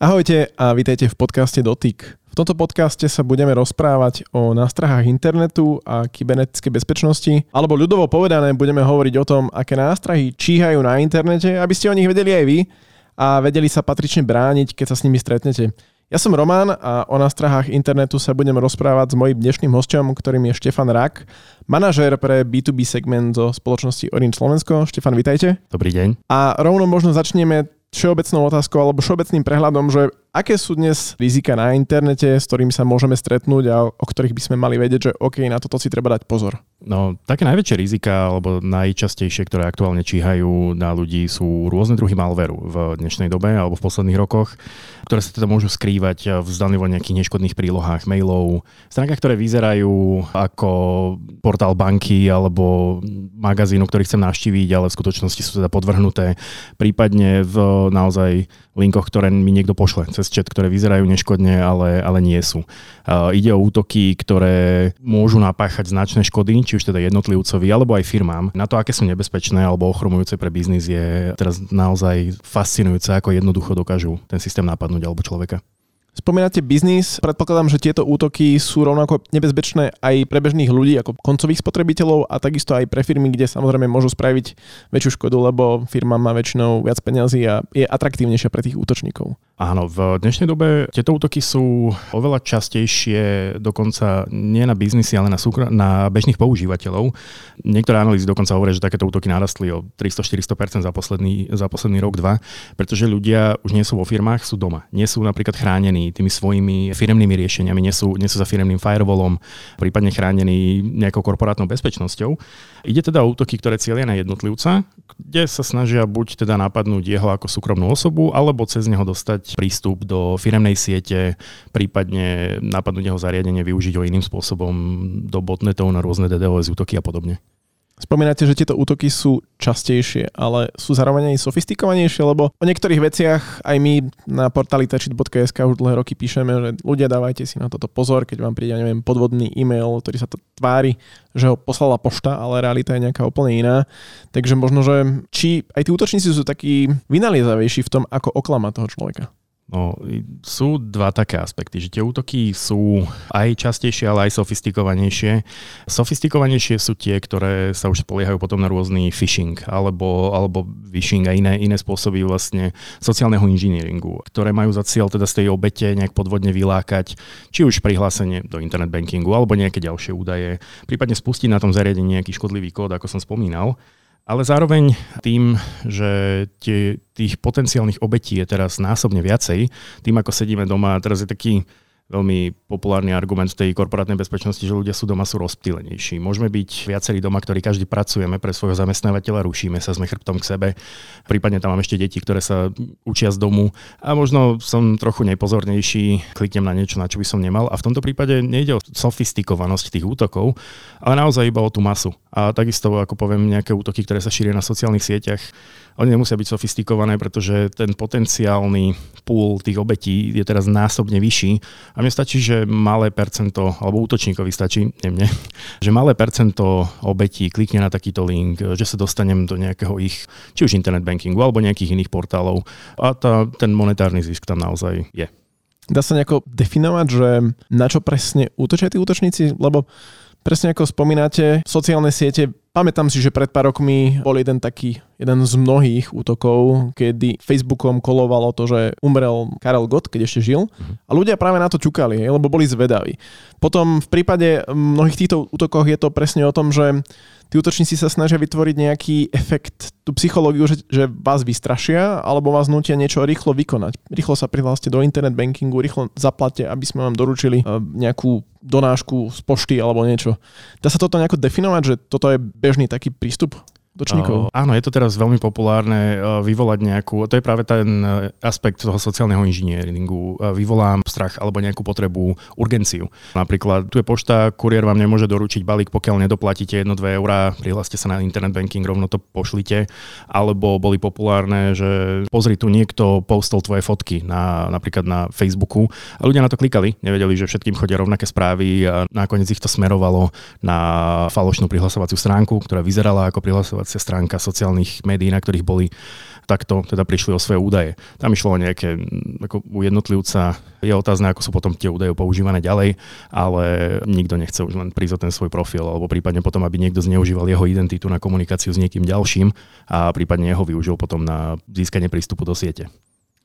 Ahojte a vítajte v podcaste Dotyk. V tomto podcaste sa budeme rozprávať o nástrahách internetu a kybernetickej bezpečnosti, alebo ľudovo povedané budeme hovoriť o tom, aké nástrahy číhajú na internete, aby ste o nich vedeli aj vy a vedeli sa patrične brániť, keď sa s nimi stretnete. Ja som Roman a o nástrahách internetu sa budem rozprávať s mojím dnešným hostom, ktorým je Štefan Rak, manažér pre B2B segment zo spoločnosti Orange Slovensko. Štefan, vitajte. Dobrý deň. A rovno možno začneme všeobecnou otázkou alebo všeobecným prehľadom, že aké sú dnes rizika na internete, s ktorými sa môžeme stretnúť a o ktorých by sme mali vedieť, že OK, na toto si treba dať pozor? No, také najväčšie rizika, alebo najčastejšie, ktoré aktuálne číhajú na ľudí, sú rôzne druhy malveru v dnešnej dobe alebo v posledných rokoch, ktoré sa teda môžu skrývať v zdanlivo nejakých neškodných prílohách mailov, stránkach, ktoré vyzerajú ako portál banky alebo magazínu, ktorý chcem navštíviť, ale v skutočnosti sú teda podvrhnuté prípadne v naozaj linkoch, ktoré mi niekto pošle cez chat, ktoré vyzerajú neškodne, ale, ale nie sú. Uh, ide o útoky, ktoré môžu napáchať značné škody, či už teda jednotlivcovi, alebo aj firmám. Na to, aké sú nebezpečné alebo ochromujúce pre biznis, je teraz naozaj fascinujúce, ako jednoducho dokážu ten systém napadnúť alebo človeka. Spomínate biznis, predpokladám, že tieto útoky sú rovnako nebezpečné aj pre bežných ľudí ako koncových spotrebiteľov a takisto aj pre firmy, kde samozrejme môžu spraviť väčšiu škodu, lebo firma má väčšinou viac peniazy a je atraktívnejšia pre tých útočníkov. Áno, v dnešnej dobe tieto útoky sú oveľa častejšie dokonca nie na biznisy, ale na, súkr- na bežných používateľov. Niektoré analýzy dokonca hovoria, že takéto útoky narastli o 300-400% za posledný, za posledný rok, dva, pretože ľudia už nie sú vo firmách, sú doma. Nie sú napríklad chránení tými svojimi firemnými riešeniami, nie sú, nie sú za firemným firewallom, prípadne chránení nejakou korporátnou bezpečnosťou. Ide teda o útoky, ktoré cieľia na jednotlivca, kde sa snažia buď teda napadnúť jeho ako súkromnú osobu, alebo cez neho dostať prístup do firemnej siete, prípadne napadnúť jeho zariadenie, využiť ho iným spôsobom do botnetov na rôzne DDoS útoky a podobne. Spomínate, že tieto útoky sú častejšie, ale sú zároveň aj sofistikovanejšie, lebo o niektorých veciach aj my na portáli tečit.sk už dlhé roky píšeme, že ľudia dávajte si na toto pozor, keď vám príde, neviem, podvodný e-mail, ktorý sa to tvári, že ho poslala pošta, ale realita je nejaká úplne iná. Takže možno, že či aj tí útočníci sú takí vynaliezavejší v tom, ako oklamať toho človeka. No, sú dva také aspekty, že tie útoky sú aj častejšie, ale aj sofistikovanejšie. Sofistikovanejšie sú tie, ktoré sa už spoliehajú potom na rôzny phishing alebo, alebo phishing a iné, iné spôsoby vlastne sociálneho inžinieringu, ktoré majú za cieľ teda z tej obete nejak podvodne vylákať, či už prihlásenie do internet bankingu alebo nejaké ďalšie údaje, prípadne spustiť na tom zariadení nejaký škodlivý kód, ako som spomínal. Ale zároveň tým, že tie, tých potenciálnych obetí je teraz násobne viacej, tým ako sedíme doma, teraz je taký veľmi populárny argument tej korporátnej bezpečnosti, že ľudia sú doma sú rozptýlenejší. Môžeme byť viacerí doma, ktorí každý pracujeme pre svojho zamestnávateľa, rušíme sa, sme chrbtom k sebe. Prípadne tam mám ešte deti, ktoré sa učia z domu a možno som trochu nepozornejší, kliknem na niečo, na čo by som nemal. A v tomto prípade nejde o sofistikovanosť tých útokov, ale naozaj iba o tú masu. A takisto, ako poviem, nejaké útoky, ktoré sa šíria na sociálnych sieťach, oni nemusia byť sofistikované, pretože ten potenciálny pool tých obetí je teraz násobne vyšší. Mne stačí, že malé percento, alebo útočníkovi stačí, nie mne, že malé percento obetí klikne na takýto link, že sa dostanem do nejakého ich, či už internet bankingu, alebo nejakých iných portálov. A tá, ten monetárny zisk tam naozaj je. Dá sa nejako definovať, že na čo presne útočia tí útočníci? Lebo presne ako spomínate, sociálne siete Pamätám si, že pred pár rokmi bol jeden taký, jeden z mnohých útokov, kedy Facebookom kolovalo to, že umrel Karel Gott, keď ešte žil. Uh-huh. A ľudia práve na to čukali, lebo boli zvedaví. Potom v prípade mnohých týchto útokoch je to presne o tom, že tí útočníci sa snažia vytvoriť nejaký efekt, tú psychológiu, že, že vás vystrašia alebo vás nutia niečo rýchlo vykonať. Rýchlo sa prihláste do internet bankingu, rýchlo zaplate, aby sme vám doručili eh, nejakú donášku z pošty alebo niečo. Dá sa toto nejako definovať, že toto je bežný taký prístup? Útočníkov. Uh, áno, je to teraz veľmi populárne uh, vyvolať nejakú, to je práve ten uh, aspekt toho sociálneho inžinieringu. Uh, vyvolám strach alebo nejakú potrebu, urgenciu. Napríklad tu je pošta, kuriér vám nemôže doručiť balík, pokiaľ nedoplatíte 1-2 eurá, prihláste sa na internet banking, rovno to pošlite. Alebo boli populárne, že pozri tu niekto postol tvoje fotky na, napríklad na Facebooku a ľudia na to klikali, nevedeli, že všetkým chodia rovnaké správy a nakoniec ich to smerovalo na falošnú prihlasovaciu stránku, ktorá vyzerala ako prihlasovacia stránka sociálnych médií, na ktorých boli takto teda prišli o svoje údaje. Tam išlo o nejaké, ako u jednotlivca je otázne, ako sú potom tie údaje používané ďalej, ale nikto nechce už len prísť o ten svoj profil, alebo prípadne potom, aby niekto zneužíval jeho identitu na komunikáciu s niekým ďalším a prípadne jeho využil potom na získanie prístupu do siete.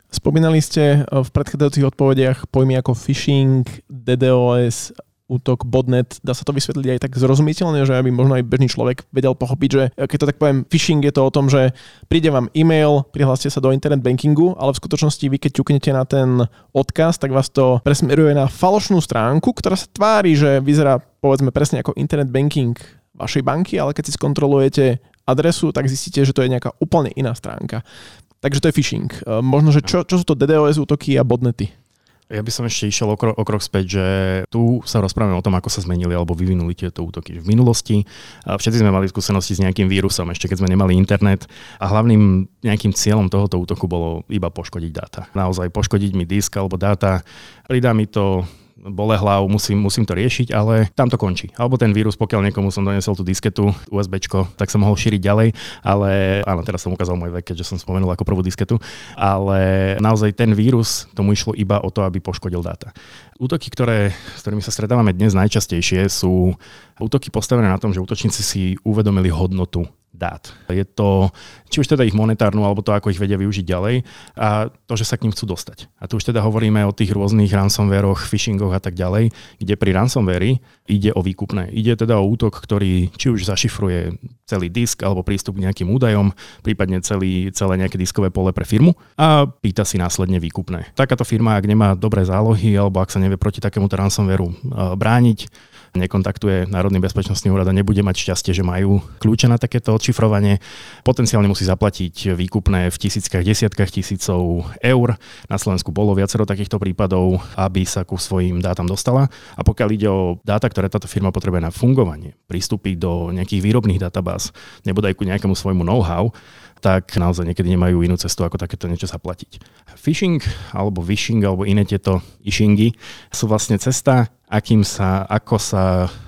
Spomínali ste v predchádzajúcich odpovediach pojmy ako phishing, DDoS, útok botnet, dá sa to vysvetliť aj tak zrozumiteľne, že aby možno aj bežný človek vedel pochopiť, že keď to tak poviem, phishing je to o tom, že príde vám e-mail, prihláste sa do internet bankingu, ale v skutočnosti vy keď ťuknete na ten odkaz, tak vás to presmeruje na falošnú stránku, ktorá sa tvári, že vyzerá povedzme presne ako internet banking vašej banky, ale keď si skontrolujete adresu, tak zistíte, že to je nejaká úplne iná stránka. Takže to je phishing. Možno, že čo, čo sú to DDoS útoky a botnety? Ja by som ešte išiel o krok, o krok späť, že tu sa rozprávame o tom, ako sa zmenili alebo vyvinuli tieto útoky. V minulosti všetci sme mali skúsenosti s nejakým vírusom, ešte keď sme nemali internet a hlavným nejakým cieľom tohoto útoku bolo iba poškodiť dáta. Naozaj poškodiť mi disk alebo dáta, pridá mi to bole hlavu, musím, musím to riešiť, ale tam to končí. Alebo ten vírus, pokiaľ niekomu som donesol tú disketu, USB, tak sa mohol šíriť ďalej, ale áno, teraz som ukázal môj vek, keďže som spomenul ako prvú disketu, ale naozaj ten vírus, tomu išlo iba o to, aby poškodil dáta. Útoky, ktoré, s ktorými sa stretávame dnes najčastejšie, sú útoky postavené na tom, že útočníci si uvedomili hodnotu dát. Je to, či už teda ich monetárnu, alebo to, ako ich vedia využiť ďalej a to, že sa k ním chcú dostať. A tu už teda hovoríme o tých rôznych ransomwareoch, phishingoch a tak ďalej, kde pri ransomware ide o výkupné. Ide teda o útok, ktorý či už zašifruje celý disk alebo prístup k nejakým údajom, prípadne celý, celé nejaké diskové pole pre firmu a pýta si následne výkupné. Takáto firma, ak nemá dobré zálohy alebo ak sa nevie proti takémuto ransomwareu brániť, nekontaktuje Národný bezpečnostný úrad a nebude mať šťastie, že majú kľúče na takéto odšifrovanie. Potenciálne musí zaplatiť výkupné v tisíckach, desiatkách tisícov eur. Na Slovensku bolo viacero takýchto prípadov, aby sa ku svojim dátam dostala. A pokiaľ ide o dáta, ktoré táto firma potrebuje na fungovanie, pristúpiť do nejakých výrobných databáz, nebodaj ku nejakému svojmu know-how, tak naozaj niekedy nemajú inú cestu, ako takéto niečo zaplatiť. Phishing alebo vishing alebo iné tieto ishingy sú vlastne cesta, akým sa, ako sa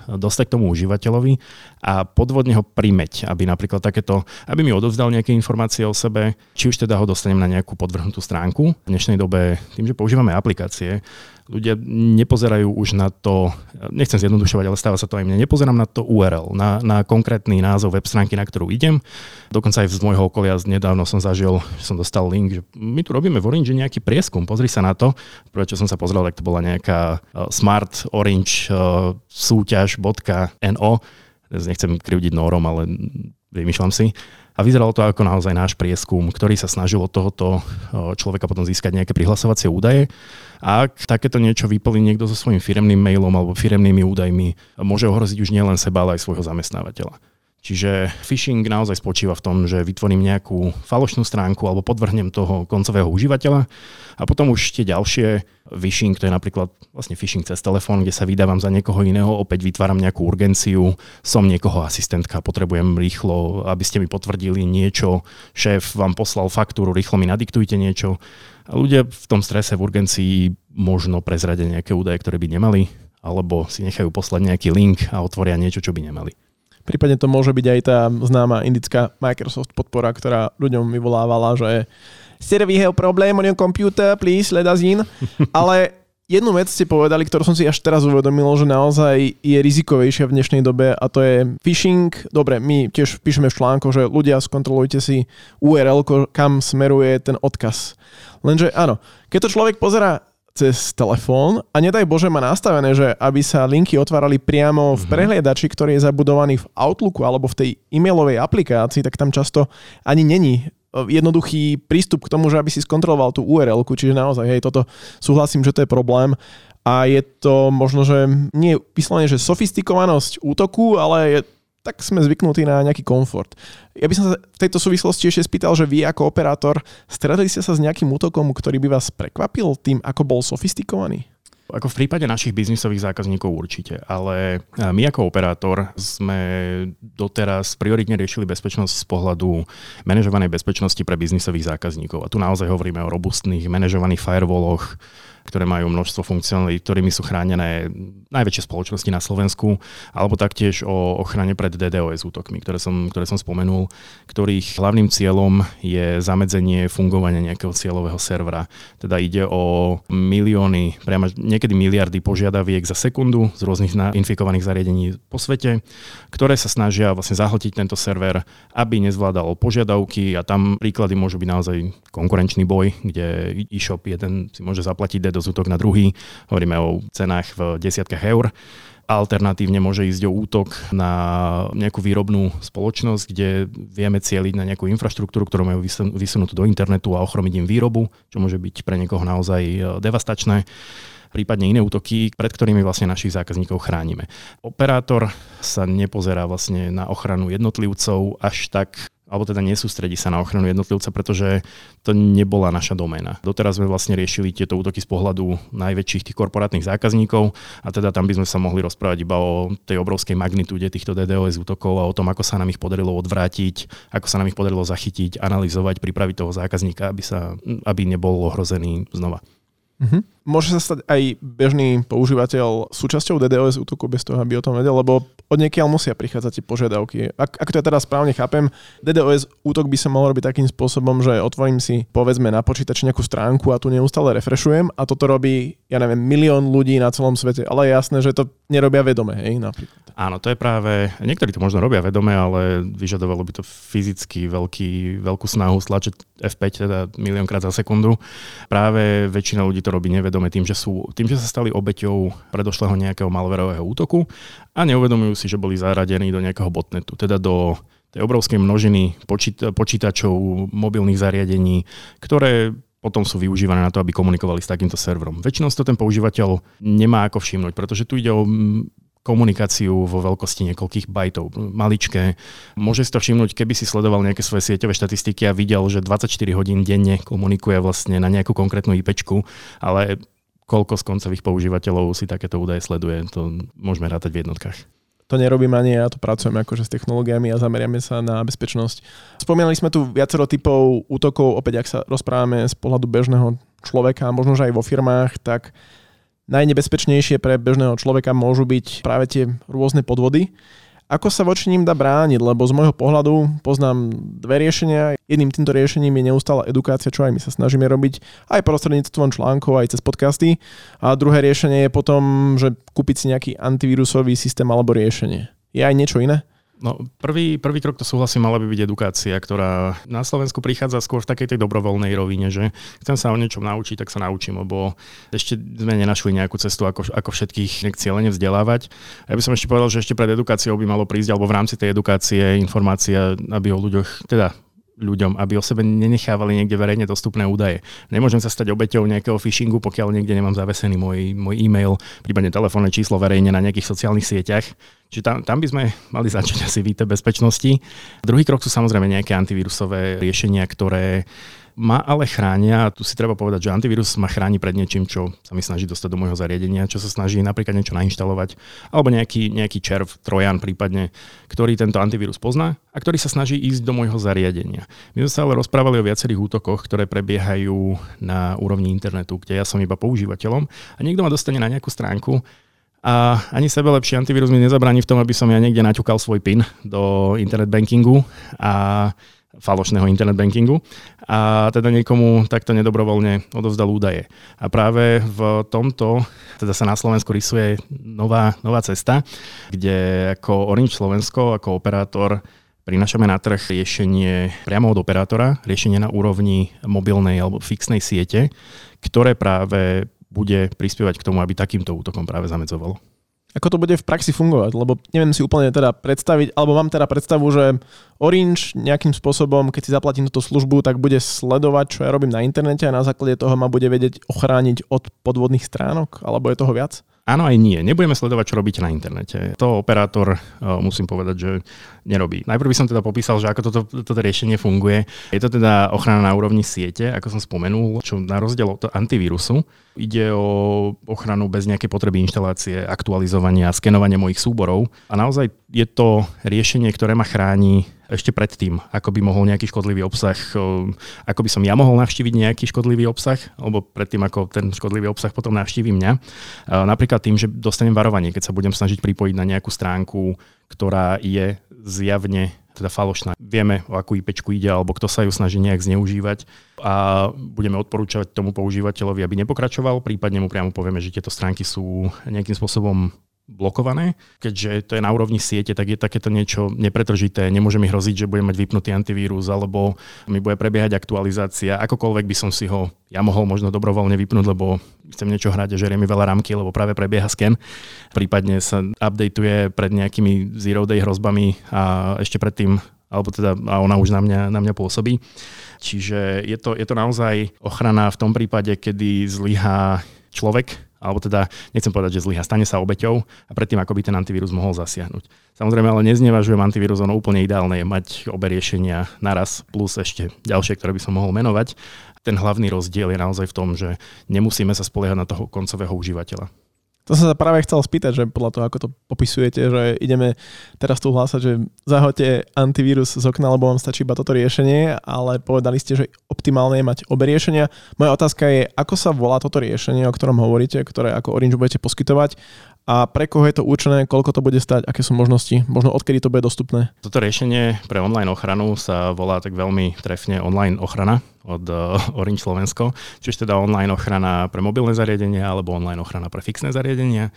dostať k tomu užívateľovi a podvodne ho primeť, aby napríklad takéto, aby mi odovzdal nejaké informácie o sebe, či už teda ho dostanem na nejakú podvrhnutú stránku. V dnešnej dobe, tým, že používame aplikácie, ľudia nepozerajú už na to, nechcem zjednodušovať, ale stáva sa to aj mne, nepozerám na to URL, na, na konkrétny názov web stránky, na ktorú idem. Dokonca aj z môjho okolia nedávno som zažil, že som dostal link, že my tu robíme v Orange nejaký prieskum, pozri sa na to. Prvé, čo som sa pozrel, tak to bola nejaká uh, Smart Orange uh, súťaž.no. Nechcem krivdiť Norom, ale vymýšľam si. A vyzeralo to ako naozaj náš prieskum, ktorý sa snažil od tohoto človeka potom získať nejaké prihlasovacie údaje. A ak takéto niečo vyplní niekto so svojím firemným mailom alebo firemnými údajmi, môže ohroziť už nielen seba, ale aj svojho zamestnávateľa. Čiže phishing naozaj spočíva v tom, že vytvorím nejakú falošnú stránku alebo podvrhnem toho koncového užívateľa a potom už tie ďalšie phishing, to je napríklad vlastne phishing cez telefón, kde sa vydávam za niekoho iného, opäť vytváram nejakú urgenciu, som niekoho asistentka, potrebujem rýchlo, aby ste mi potvrdili niečo, šéf vám poslal faktúru, rýchlo mi nadiktujte niečo. A ľudia v tom strese, v urgencii možno prezradia nejaké údaje, ktoré by nemali, alebo si nechajú poslať nejaký link a otvoria niečo, čo by nemali. Prípadne to môže byť aj tá známa indická Microsoft podpora, ktorá ľuďom vyvolávala, že Sir, we have problem on your computer, please let us in. Ale jednu vec ste povedali, ktorú som si až teraz uvedomil, že naozaj je rizikovejšia v dnešnej dobe a to je phishing. Dobre, my tiež píšeme v článku, že ľudia skontrolujte si URL, kam smeruje ten odkaz. Lenže áno, keď to človek pozera cez telefón. A nedaj Bože má nastavené, že aby sa linky otvárali priamo v mhm. prehliadači, ktorý je zabudovaný v Outlooku alebo v tej e-mailovej aplikácii, tak tam často ani není e, jednoduchý prístup k tomu, že aby si skontroloval tú url čiže naozaj, hej, toto súhlasím, že to je problém. A je to možno, že nie vyslovene, že sofistikovanosť útoku, ale je tak sme zvyknutí na nejaký komfort. Ja by som sa v tejto súvislosti ešte spýtal, že vy ako operátor stretli ste sa s nejakým útokom, ktorý by vás prekvapil tým, ako bol sofistikovaný? Ako v prípade našich biznisových zákazníkov určite, ale my ako operátor sme doteraz prioritne riešili bezpečnosť z pohľadu manažovanej bezpečnosti pre biznisových zákazníkov. A tu naozaj hovoríme o robustných manažovaných firewalloch, ktoré majú množstvo funkcionalít, ktorými sú chránené najväčšie spoločnosti na Slovensku, alebo taktiež o ochrane pred DDoS útokmi, ktoré som, ktoré som spomenul, ktorých hlavným cieľom je zamedzenie fungovania nejakého cieľového servera. Teda ide o milióny, priamo niekedy miliardy požiadaviek za sekundu z rôznych infikovaných zariadení po svete, ktoré sa snažia vlastne zahltiť tento server, aby nezvládal požiadavky a tam príklady môžu byť naozaj konkurenčný boj, kde e-shop jeden si môže zaplatiť DDoS útok na druhý. Hovoríme o cenách v desiatkách eur. Alternatívne môže ísť o útok na nejakú výrobnú spoločnosť, kde vieme cieliť na nejakú infraštruktúru, ktorú majú vysunutú do internetu a ochromiť im výrobu, čo môže byť pre niekoho naozaj e, devastačné prípadne iné útoky, pred ktorými vlastne našich zákazníkov chránime. Operátor sa nepozerá vlastne na ochranu jednotlivcov až tak alebo teda nesústredí sa na ochranu jednotlivca, pretože to nebola naša doména. Doteraz sme vlastne riešili tieto útoky z pohľadu najväčších tých korporátnych zákazníkov a teda tam by sme sa mohli rozprávať iba o tej obrovskej magnitúde týchto DDoS útokov a o tom, ako sa nám ich podarilo odvrátiť, ako sa nám ich podarilo zachytiť, analyzovať, pripraviť toho zákazníka, aby, sa, aby nebol ohrozený znova. Uh-huh. Môže sa stať aj bežný používateľ súčasťou DDoS útoku bez toho, aby o tom vedel, lebo od niekiaľ musia prichádzať tie požiadavky. Ak, ak to ja teraz správne chápem, DDoS útok by sa mohol robiť takým spôsobom, že otvorím si povedzme na počítači nejakú stránku a tu neustále refreshujem a toto robí, ja neviem, milión ľudí na celom svete. Ale je jasné, že to nerobia vedome, hej, napríklad. Áno, to je práve, niektorí to možno robia vedome, ale vyžadovalo by to fyzicky veľký, veľkú snahu stlačiť F5 teda miliónkrát za sekundu. Práve väčšina ľudí to robí nevedome tým, že, sú, tým, že sa stali obeťou predošlého nejakého malverového útoku a neuvedomujú si, že boli zaradení do nejakého botnetu, teda do tej obrovskej množiny počíta- počítačov, mobilných zariadení, ktoré potom sú využívané na to, aby komunikovali s takýmto serverom. Väčšinou to ten používateľ nemá ako všimnúť, pretože tu ide o komunikáciu vo veľkosti niekoľkých bajtov, maličké. Môže si to všimnúť, keby si sledoval nejaké svoje sieťové štatistiky a videl, že 24 hodín denne komunikuje vlastne na nejakú konkrétnu IP, ale koľko z koncových používateľov si takéto údaje sleduje, to môžeme rátať v jednotkách to nerobím ani ja, to pracujem akože s technológiami a zameriame sa na bezpečnosť. Spomínali sme tu viacero typov útokov, opäť ak sa rozprávame z pohľadu bežného človeka, možno že aj vo firmách, tak najnebezpečnejšie pre bežného človeka môžu byť práve tie rôzne podvody. Ako sa voči ním dá brániť? Lebo z môjho pohľadu poznám dve riešenia. Jedným týmto riešením je neustála edukácia, čo aj my sa snažíme robiť, aj prostredníctvom článkov, aj cez podcasty. A druhé riešenie je potom, že kúpiť si nejaký antivírusový systém alebo riešenie. Je aj niečo iné? No, prvý, prvý krok to súhlasím, mala by byť edukácia, ktorá na Slovensku prichádza skôr v takej tej dobrovoľnej rovine, že chcem sa o niečom naučiť, tak sa naučím, lebo ešte sme nenašli nejakú cestu, ako, ako všetkých cieľene vzdelávať. Ja by som ešte povedal, že ešte pred edukáciou by malo prísť, alebo v rámci tej edukácie informácia, aby o ľuďoch, teda ľuďom, aby o sebe nenechávali niekde verejne dostupné údaje. Nemôžem sa stať obeťou nejakého phishingu, pokiaľ niekde nemám zavesený môj, môj e-mail, prípadne telefónne číslo verejne na nejakých sociálnych sieťach. Čiže tam, tam by sme mali začať asi v bezpečnosti. Druhý krok sú samozrejme nejaké antivírusové riešenia, ktoré ma ale chránia, a tu si treba povedať, že antivírus ma chráni pred niečím, čo sa mi snaží dostať do môjho zariadenia, čo sa snaží napríklad niečo nainštalovať, alebo nejaký, nejaký červ, trojan prípadne, ktorý tento antivírus pozná a ktorý sa snaží ísť do môjho zariadenia. My sme sa ale rozprávali o viacerých útokoch, ktoré prebiehajú na úrovni internetu, kde ja som iba používateľom a niekto ma dostane na nejakú stránku, a ani sebe lepší antivírus mi nezabráni v tom, aby som ja niekde naťukal svoj PIN do internet bankingu a falošného internet a teda niekomu takto nedobrovoľne odovzdal údaje. A práve v tomto teda sa na Slovensku rysuje nová, nová cesta, kde ako Orange Slovensko, ako operátor prinášame na trh riešenie priamo od operátora, riešenie na úrovni mobilnej alebo fixnej siete, ktoré práve bude prispievať k tomu, aby takýmto útokom práve zamedzovalo ako to bude v praxi fungovať, lebo neviem si úplne teda predstaviť, alebo mám teda predstavu, že Orange nejakým spôsobom, keď si zaplatím túto službu, tak bude sledovať, čo ja robím na internete a na základe toho ma bude vedieť ochrániť od podvodných stránok, alebo je toho viac? Áno aj nie. Nebudeme sledovať, čo robíte na internete. To operátor, musím povedať, že nerobí. Najprv by som teda popísal, že ako toto, toto riešenie funguje. Je to teda ochrana na úrovni siete, ako som spomenul, čo na rozdiel od antivírusu ide o ochranu bez nejakej potreby inštalácie, aktualizovania, skenovania mojich súborov. A naozaj je to riešenie, ktoré ma chráni ešte predtým, ako by mohol nejaký škodlivý obsah, ako by som ja mohol navštíviť nejaký škodlivý obsah, alebo predtým, ako ten škodlivý obsah potom navštívi mňa. Napríklad tým, že dostanem varovanie, keď sa budem snažiť pripojiť na nejakú stránku, ktorá je zjavne teda falošná. Vieme, o akú IP ide, alebo kto sa ju snaží nejak zneužívať a budeme odporúčať tomu používateľovi, aby nepokračoval, prípadne mu priamo povieme, že tieto stránky sú nejakým spôsobom blokované. Keďže to je na úrovni siete, tak je takéto niečo nepretržité. Nemôže mi hroziť, že budem mať vypnutý antivírus alebo mi bude prebiehať aktualizácia. Akokoľvek by som si ho ja mohol možno dobrovoľne vypnúť, lebo chcem niečo hrať a žerie mi veľa rámky, lebo práve prebieha sken. Prípadne sa updateuje pred nejakými zero day hrozbami a ešte predtým alebo teda a ona už na mňa, na mňa pôsobí. Čiže je to, je to naozaj ochrana v tom prípade, kedy zlyhá človek, alebo teda nechcem povedať, že zlyha, stane sa obeťou a predtým, ako by ten antivírus mohol zasiahnuť. Samozrejme, ale neznevažujem antivírus, ono úplne ideálne je mať obe riešenia naraz, plus ešte ďalšie, ktoré by som mohol menovať. Ten hlavný rozdiel je naozaj v tom, že nemusíme sa spoliehať na toho koncového užívateľa. To som sa práve chcel spýtať, že podľa toho, ako to popisujete, že ideme teraz tu hlásať, že zahoďte antivírus z okna, lebo vám stačí iba toto riešenie, ale povedali ste, že optimálne je mať obe riešenia. Moja otázka je, ako sa volá toto riešenie, o ktorom hovoríte, ktoré ako Orange budete poskytovať a pre koho je to určené, koľko to bude stať, aké sú možnosti, možno odkedy to bude dostupné? Toto riešenie pre online ochranu sa volá tak veľmi trefne online ochrana od uh, Orange Slovensko, čiže teda online ochrana pre mobilné zariadenia alebo online ochrana pre fixné zariadenia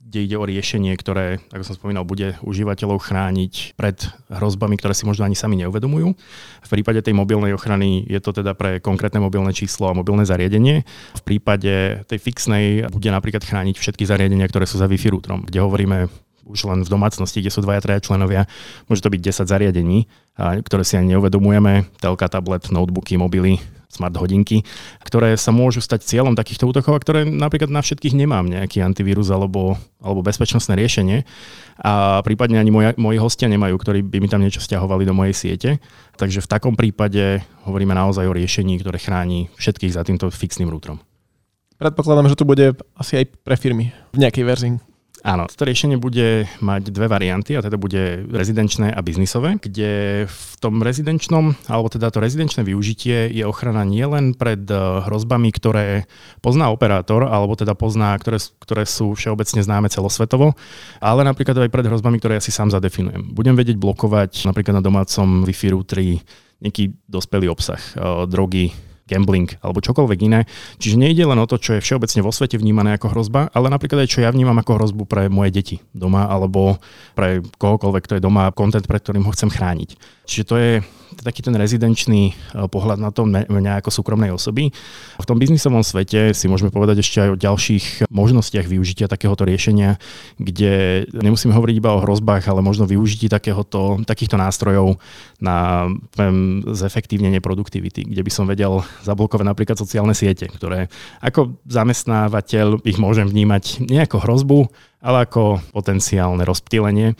kde ide o riešenie, ktoré, ako som spomínal, bude užívateľov chrániť pred hrozbami, ktoré si možno ani sami neuvedomujú. V prípade tej mobilnej ochrany je to teda pre konkrétne mobilné číslo a mobilné zariadenie. V prípade tej fixnej bude napríklad chrániť všetky zariadenia, ktoré sú za Wi-Fi routerom, kde hovoríme už len v domácnosti, kde sú dvaja, traja členovia, môže to byť 10 zariadení, ktoré si ani neuvedomujeme, telka, tablet, notebooky, mobily, smart hodinky, ktoré sa môžu stať cieľom takýchto útokov a ktoré napríklad na všetkých nemám nejaký antivírus alebo, alebo bezpečnostné riešenie a prípadne ani moja, moji hostia nemajú, ktorí by mi tam niečo stiahovali do mojej siete. Takže v takom prípade hovoríme naozaj o riešení, ktoré chráni všetkých za týmto fixným rútrom. Predpokladám, že to bude asi aj pre firmy v nejakej verzii. Áno, toto riešenie bude mať dve varianty, a teda bude rezidenčné a biznisové, kde v tom rezidenčnom, alebo teda to rezidenčné využitie je ochrana nielen pred eh, hrozbami, ktoré pozná operátor, alebo teda pozná, ktoré, ktoré sú všeobecne známe celosvetovo, ale napríklad aj pred hrozbami, ktoré ja si sám zadefinujem. Budem vedieť blokovať napríklad na domácom Wi-Fi routeri nejaký dospelý obsah, eh, drogy, gambling alebo čokoľvek iné. Čiže nejde len o to, čo je všeobecne vo svete vnímané ako hrozba, ale napríklad aj čo ja vnímam ako hrozbu pre moje deti doma alebo pre kohokoľvek, kto je doma, kontent, pre ktorým ho chcem chrániť. Čiže to je taký ten rezidenčný eh, pohľad na to mňa ako súkromnej osoby. V tom biznisovom svete si môžeme povedať ešte aj o ďalších možnostiach využitia takéhoto riešenia, kde nemusíme hovoriť iba o hrozbách, ale možno využití takéhoto, takýchto nástrojov na zefektívnenie produktivity, kde by som vedel zablokovať napríklad sociálne siete, ktoré ako zamestnávateľ ich môžem vnímať nie ako hrozbu, ale ako potenciálne rozptýlenie.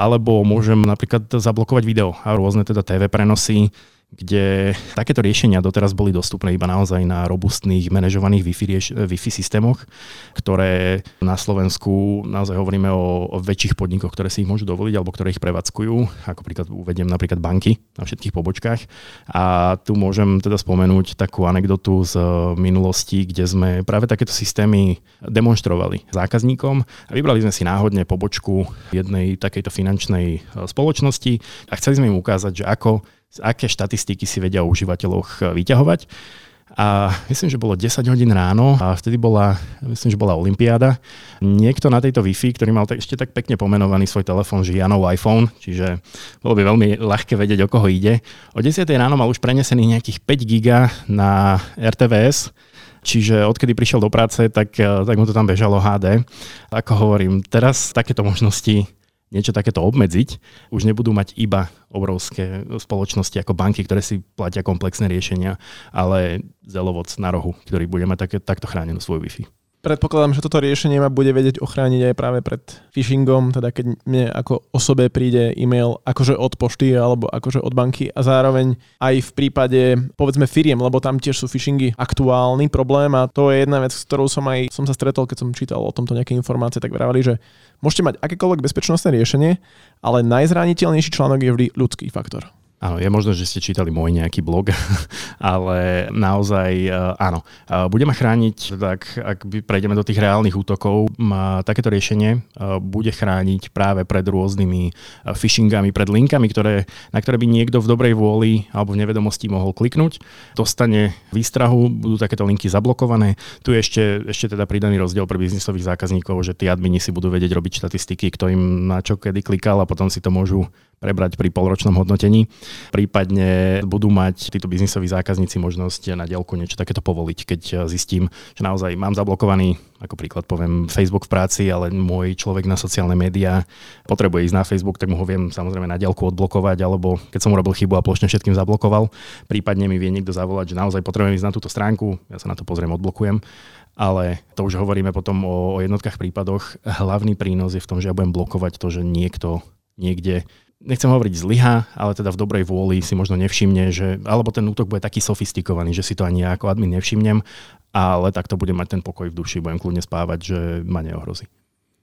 Alebo môžem napríklad zablokovať video a rôzne teda TV prenosy, kde takéto riešenia doteraz boli dostupné iba naozaj na robustných manažovaných Wi-Fi, rieš- Wi-Fi systémoch, ktoré na Slovensku naozaj hovoríme o, o väčších podnikoch, ktoré si ich môžu dovoliť alebo ktoré ich prevádzkujú, ako príklad uvediem napríklad banky na všetkých pobočkách. A tu môžem teda spomenúť takú anekdotu z minulosti, kde sme práve takéto systémy demonstrovali zákazníkom a vybrali sme si náhodne pobočku jednej takejto finančnej spoločnosti a chceli sme im ukázať, že ako aké štatistiky si vedia o užívateľoch eh, vyťahovať. A myslím, že bolo 10 hodín ráno a vtedy bola, myslím, že bola Olympiáda. Niekto na tejto Wi-Fi, ktorý mal tak, ešte tak pekne pomenovaný svoj telefón, že Janov iPhone, čiže bolo by veľmi ľahké vedieť, o koho ide. O 10 ráno mal už prenesených nejakých 5 giga na RTVS, Čiže odkedy prišiel do práce, tak, eh, tak mu to tam bežalo HD. Ako hovorím, teraz takéto možnosti niečo takéto obmedziť, už nebudú mať iba obrovské spoločnosti ako banky, ktoré si platia komplexné riešenia, ale zelovoc na rohu, ktorý bude mať také, takto chránenú svoju Wi-Fi. Predpokladám, že toto riešenie ma bude vedieť ochrániť aj práve pred phishingom, teda keď mne ako osobe príde e-mail akože od pošty alebo akože od banky a zároveň aj v prípade povedzme firiem, lebo tam tiež sú phishingy aktuálny problém a to je jedna vec, s ktorou som aj som sa stretol, keď som čítal o tomto nejaké informácie, tak vravali, že môžete mať akékoľvek bezpečnostné riešenie, ale najzraniteľnejší článok je vždy ľudský faktor. Áno, je možno, že ste čítali môj nejaký blog, ale naozaj e, áno. Budeme chrániť, tak ak prejdeme do tých reálnych útokov, takéto riešenie e, bude chrániť práve pred rôznymi e, phishingami, pred linkami, ktoré, na ktoré by niekto v dobrej vôli alebo v nevedomosti mohol kliknúť. Dostane výstrahu, budú takéto linky zablokované. Tu je ešte, ešte teda pridaný rozdiel pre biznisových zákazníkov, že tí admini si budú vedieť robiť štatistiky, kto im na čo kedy klikal a potom si to môžu prebrať pri polročnom hodnotení. Prípadne budú mať títo biznisoví zákazníci možnosť na dielku niečo takéto povoliť, keď zistím, že naozaj mám zablokovaný, ako príklad poviem, Facebook v práci, ale môj človek na sociálne médiá potrebuje ísť na Facebook, tak mu ho viem samozrejme na dielku odblokovať, alebo keď som urobil chybu a plošne všetkým zablokoval, prípadne mi vie niekto zavolať, že naozaj potrebujem ísť na túto stránku, ja sa na to pozriem, odblokujem ale to už hovoríme potom o, o jednotkách prípadoch. Hlavný prínos je v tom, že ja budem blokovať to, že niekto niekde nechcem hovoriť zlyha, ale teda v dobrej vôli si možno nevšimne, že, alebo ten útok bude taký sofistikovaný, že si to ani ja ako admin nevšimnem, ale takto budem mať ten pokoj v duši, budem kľudne spávať, že ma neohrozí.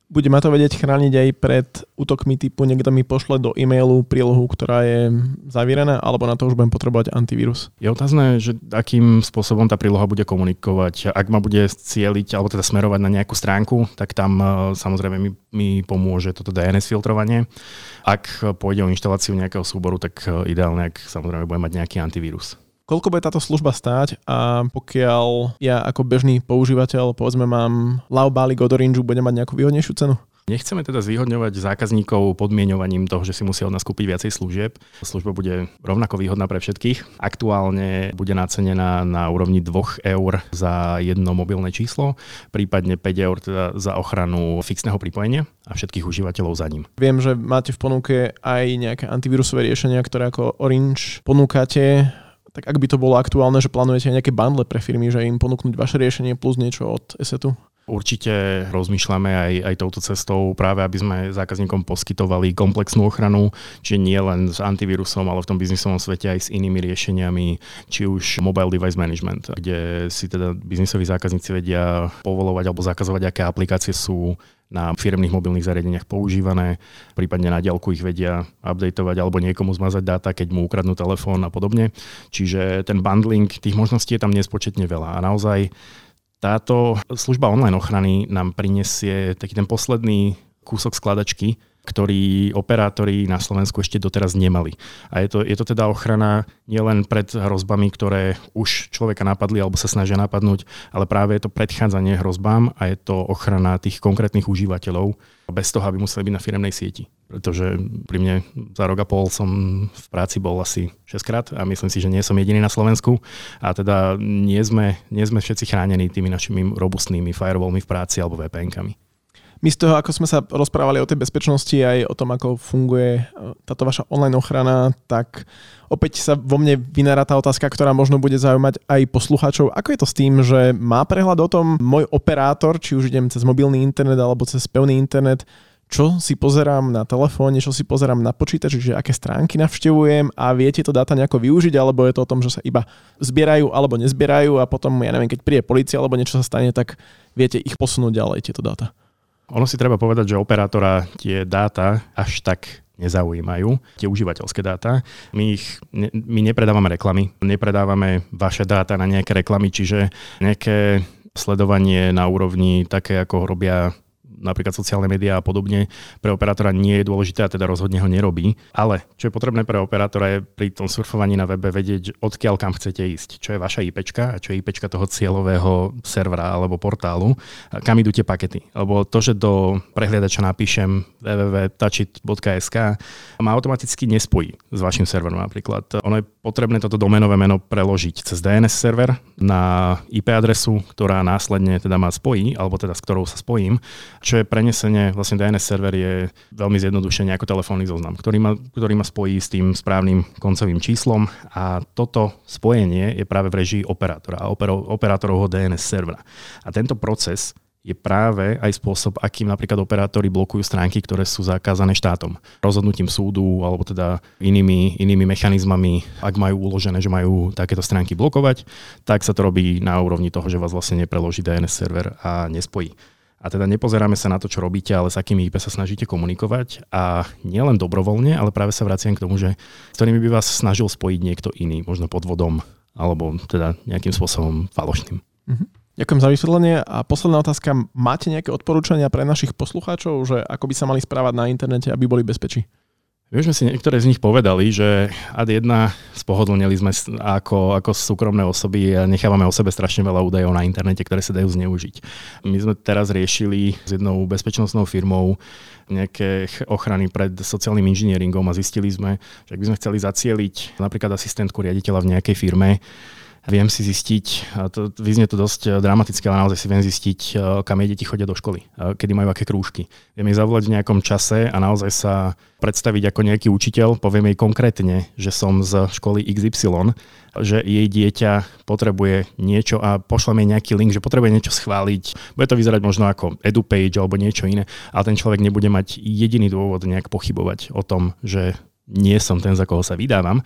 Bude ma to vedieť chrániť aj pred útokmi typu niekto mi pošle do e-mailu prílohu, ktorá je zavírená, alebo na to už budem potrebovať antivírus? Je otázne, že akým spôsobom tá príloha bude komunikovať. Ak ma bude cieliť, alebo teda smerovať na nejakú stránku, tak tam e, samozrejme mi, mi pomôže toto DNS filtrovanie. Ak pôjde o inštaláciu nejakého súboru, tak e, ideálne, ak samozrejme budem mať nejaký antivírus koľko bude táto služba stáť a pokiaľ ja ako bežný používateľ, povedzme mám Balik od Orange, budem mať nejakú výhodnejšiu cenu? Nechceme teda zvýhodňovať zákazníkov podmienovaním toho, že si musia od nás kúpiť viacej služieb. Služba bude rovnako výhodná pre všetkých. Aktuálne bude nacenená na úrovni 2 eur za jedno mobilné číslo, prípadne 5 eur teda za ochranu fixného pripojenia a všetkých užívateľov za ním. Viem, že máte v ponuke aj nejaké antivírusové riešenia, ktoré ako Orange ponúkate tak ak by to bolo aktuálne, že plánujete nejaké bundle pre firmy, že im ponúknuť vaše riešenie plus niečo od Esetu? Určite rozmýšľame aj, aj touto cestou práve, aby sme zákazníkom poskytovali komplexnú ochranu, čiže nie len s antivírusom, ale v tom biznisovom svete aj s inými riešeniami, či už mobile device management, kde si teda biznisoví zákazníci vedia povolovať alebo zakazovať, aké aplikácie sú na firmných mobilných zariadeniach používané, prípadne na diaľku ich vedia updateovať alebo niekomu zmazať dáta, keď mu ukradnú telefón a podobne. Čiže ten bundling, tých možností je tam nespočetne veľa a naozaj táto služba online ochrany nám prinesie taký ten posledný kúsok skladačky, ktorý operátori na Slovensku ešte doteraz nemali. A je to, je to teda ochrana nielen pred hrozbami, ktoré už človeka napadli alebo sa snažia napadnúť, ale práve je to predchádzanie hrozbám a je to ochrana tých konkrétnych užívateľov bez toho, aby museli byť na firemnej sieti. Pretože pri mne za rok a pol som v práci bol asi 6 krát a myslím si, že nie som jediný na Slovensku a teda nie sme, nie sme všetci chránení tými našimi robustnými firewallmi v práci alebo VPN-kami. My z toho, ako sme sa rozprávali o tej bezpečnosti aj o tom, ako funguje e, táto vaša online ochrana, tak opäť sa vo mne vynára tá otázka, ktorá možno bude zaujímať aj poslucháčov. Ako je to s tým, že má prehľad o tom môj operátor, či už idem cez mobilný internet alebo cez pevný internet, čo si pozerám na telefóne, čo si pozerám na počítači, čiže aké stránky navštevujem a viete to dáta nejako využiť, alebo je to o tom, že sa iba zbierajú alebo nezbierajú a potom, ja neviem, keď príde policia alebo niečo sa stane, tak viete ich posunúť ďalej, tieto dáta. Ono si treba povedať, že operátora tie dáta až tak nezaujímajú, tie užívateľské dáta. My, ich, ne, my nepredávame reklamy, nepredávame vaše dáta na nejaké reklamy, čiže nejaké sledovanie na úrovni také, ako robia napríklad sociálne médiá a podobne, pre operátora nie je dôležité a teda rozhodne ho nerobí. Ale čo je potrebné pre operátora je pri tom surfovaní na webe vedieť, odkiaľ kam chcete ísť, čo je vaša IP a čo je IP toho cieľového servera alebo portálu, kam idú tie pakety. Lebo to, že do prehliadača napíšem www.touchit.sk ma automaticky nespojí s vašim serverom napríklad. Ono je potrebné toto domenové meno preložiť cez DNS server na IP adresu, ktorá následne teda ma spojí, alebo teda s ktorou sa spojím čo je prenesenie, vlastne DNS server je veľmi zjednodušene ako telefónny zoznam, ktorý ma, ktorý ma spojí s tým správnym koncovým číslom a toto spojenie je práve v režii operátora a operátorovho DNS servera. A tento proces je práve aj spôsob, akým napríklad operátori blokujú stránky, ktoré sú zakázané štátom. Rozhodnutím súdu alebo teda inými, inými mechanizmami, ak majú uložené, že majú takéto stránky blokovať, tak sa to robí na úrovni toho, že vás vlastne nepreloží DNS server a nespojí. A teda nepozeráme sa na to, čo robíte, ale s akými IP sa snažíte komunikovať. A nielen dobrovoľne, ale práve sa vraciam k tomu, že s ktorými by vás snažil spojiť niekto iný, možno podvodom, alebo teda nejakým spôsobom falošným. Mm-hmm. Ďakujem za vysvetlenie. A posledná otázka. Máte nejaké odporúčania pre našich poslucháčov, že ako by sa mali správať na internete, aby boli bezpečí? My sme si niektoré z nich povedali, že ad jedna spohodlnili sme ako, ako súkromné osoby a nechávame o sebe strašne veľa údajov na internete, ktoré sa dajú zneužiť. My sme teraz riešili s jednou bezpečnostnou firmou nejaké ochrany pred sociálnym inžinieringom a zistili sme, že ak by sme chceli zacieliť napríklad asistentku riaditeľa v nejakej firme, viem si zistiť, to vyznie to dosť eh, dramaticky, ale naozaj si viem zistiť, eh, kam jej deti chodia do školy, kedy majú aké krúžky. Viem jej zavolať v nejakom čase a naozaj sa predstaviť ako nejaký učiteľ, poviem jej konkrétne, že som z školy XY, že jej dieťa potrebuje niečo a pošlem jej nejaký link, že potrebuje niečo schváliť. Bude to vyzerať možno ako EduPage alebo niečo iné, ale ten človek nebude mať jediný dôvod nejak pochybovať o tom, že nie som ten, za koho sa vydávam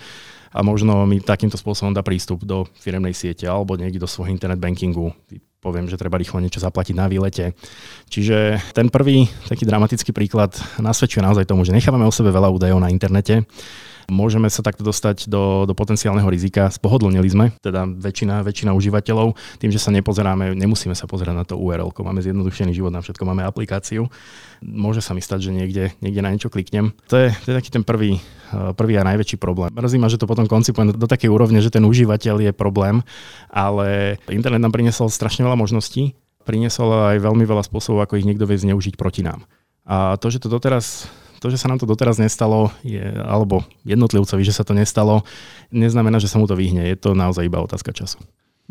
a možno mi takýmto spôsobom dá prístup do firemnej siete alebo niekde do svojho internet bankingu. Poviem, že treba rýchlo niečo zaplatiť na výlete. Čiže ten prvý taký dramatický príklad nasvedčuje naozaj tomu, že nechávame o sebe veľa údajov na internete môžeme sa takto dostať do, do potenciálneho rizika. Spohodlnili sme, teda väčšina, väčšina užívateľov, tým, že sa nepozeráme, nemusíme sa pozerať na to URL, máme zjednodušený život, na všetko máme aplikáciu. Môže sa mi stať, že niekde, niekde na niečo kliknem. To je, to je taký ten prvý, prvý a najväčší problém. Mrzí ma, že to potom koncipujem do takej úrovne, že ten užívateľ je problém, ale internet nám priniesol strašne veľa možností, priniesol aj veľmi veľa spôsobov, ako ich niekto vie zneužiť proti nám. A to, že to doteraz to, že sa nám to doteraz nestalo, je, alebo jednotlivcovi, že sa to nestalo, neznamená, že sa mu to vyhne. Je to naozaj iba otázka času.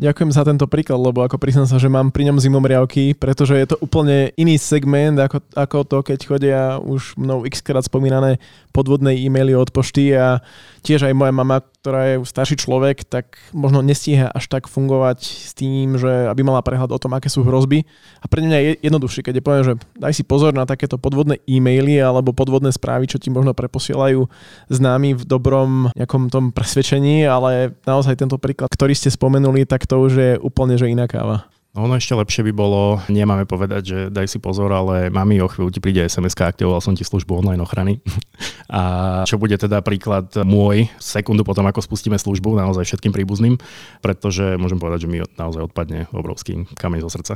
Ďakujem za tento príklad, lebo ako priznám sa, že mám pri ňom zimomriavky, pretože je to úplne iný segment ako, ako to, keď chodia už mnou x krát spomínané podvodné e-maily od pošty a tiež aj moja mama, ktorá je starší človek, tak možno nestíha až tak fungovať s tým, že aby mala prehľad o tom, aké sú hrozby. A pre mňa je jednoduchšie, keď je poviem, že daj si pozor na takéto podvodné e-maily alebo podvodné správy, čo ti možno preposielajú známi v dobrom nejakom tom presvedčení, ale naozaj tento príklad, ktorý ste spomenuli, tak to už je úplne že iná káva. No, ono ešte lepšie by bolo, nemáme povedať, že daj si pozor, ale mami o chvíľu ti príde sms aktivoval som ti službu online ochrany. A čo bude teda príklad môj, sekundu potom, ako spustíme službu naozaj všetkým príbuzným, pretože môžem povedať, že mi naozaj odpadne obrovský kameň zo srdca.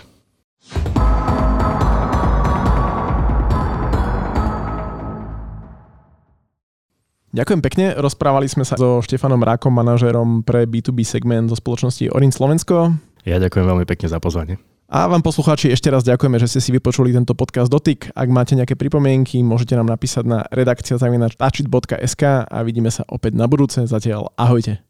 Ďakujem pekne. Rozprávali sme sa so Štefanom Rákom, manažérom pre B2B segment zo spoločnosti Orin Slovensko. Ja ďakujem veľmi pekne za pozvanie. A vám poslucháči ešte raz ďakujeme, že ste si vypočuli tento podcast Dotyk. Ak máte nejaké pripomienky, môžete nám napísať na redakcia a vidíme sa opäť na budúce. Zatiaľ ahojte.